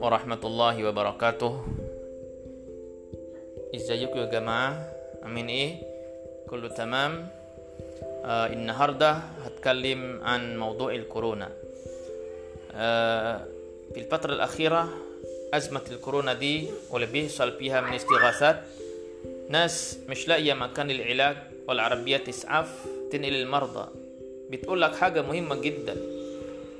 ورحمة الله وبركاته. ازيكم يا جماعة؟ عاملين إيه؟ كله تمام؟ آه النهاردة هتكلم عن موضوع الكورونا. آه في الفترة الأخيرة أزمة الكورونا دي واللي بيحصل فيها من استغاثات ناس مش لاقية مكان العلاج والعربيات إسعاف تنقل المرضى. بتقول لك حاجة مهمة جدا.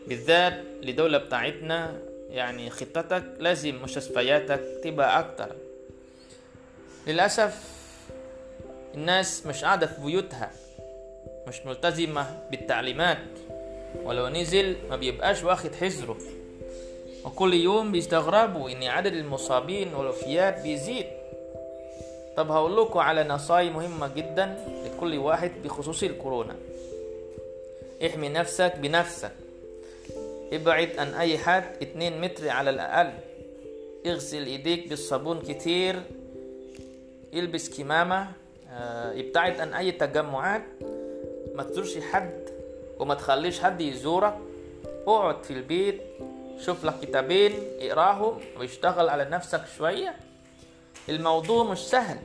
بالذات لدولة بتاعتنا يعني خطتك لازم مستشفياتك تبقى أكتر. للأسف الناس مش قاعدة في بيوتها مش ملتزمة بالتعليمات ولو نزل ما بيبقاش واخد حذره. وكل يوم بيستغربوا إن عدد المصابين والوفيات بيزيد. طب هقول على نصايح مهمة جدا لكل واحد بخصوص الكورونا. احمي نفسك بنفسك. ابعد عن أي حد. اتنين متر على الأقل. اغسل ايديك بالصابون كتير. البس كمامة. آه ابتعد عن أي تجمعات. ما تزورش حد وما تخليش حد يزورك. اقعد في البيت. شوف لك كتابين. اقراهم. واشتغل على نفسك شوية. الموضوع مش سهل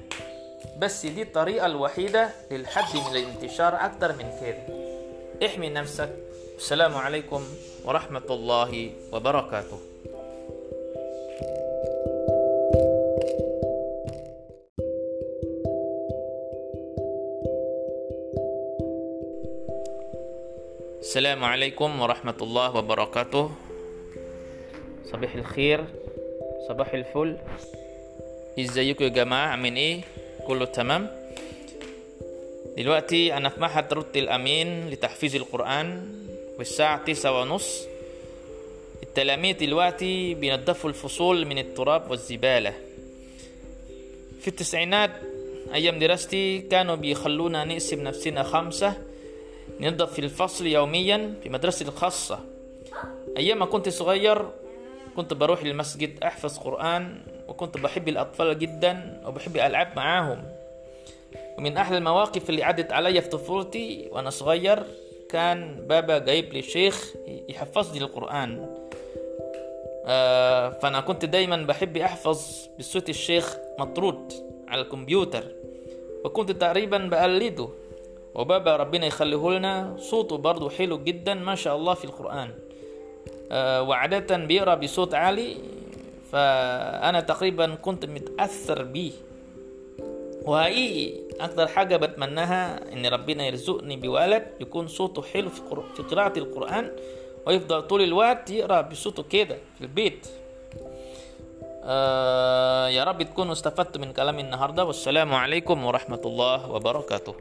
بس دي الطريقة الوحيدة للحد من الانتشار أكتر من كده. احمي نفسك. السلام عليكم ورحمة الله وبركاته. السلام عليكم ورحمة الله وبركاته. صباح الخير صباح الفل. إزيكم يا جماعة؟ عاملين إيه؟ كله تمام؟ دلوقتي أنا في معهد رد الأمين لتحفيظ القرآن. والساعة تسعة ونص. التلاميذ دلوقتي بينظفوا الفصول من التراب والزبالة. في التسعينات أيام دراستي كانوا بيخلونا نقسم نفسنا خمسة. ننظف في الفصل يوميا في مدرستي الخاصة. أيام ما كنت صغير كنت بروح للمسجد أحفظ قرآن وكنت بحب الأطفال جدا وبحب ألعب معاهم. ومن أحلى المواقف اللي عدت عليا في طفولتي وأنا صغير كان بابا جايب لي شيخ يحفظني القرآن. آه فأنا كنت دايما بحب أحفظ بصوت الشيخ مطرود على الكمبيوتر وكنت تقريبا بقلده. وبابا ربنا يخليه لنا صوته برضه حلو جدا ما شاء الله في القرآن. آه وعادة بيقرأ بصوت عالي فأنا تقريبا كنت متأثر بيه. وحقيقي أكتر حاجة بتمناها إن ربنا يرزقني بولد يكون صوته حلو في, قر... في قراءة القرآن ويفضل طول الوقت يقرأ بصوته كده في البيت. آه يا رب تكونوا استفدتوا من كلامي النهاردة والسلام عليكم ورحمة الله وبركاته.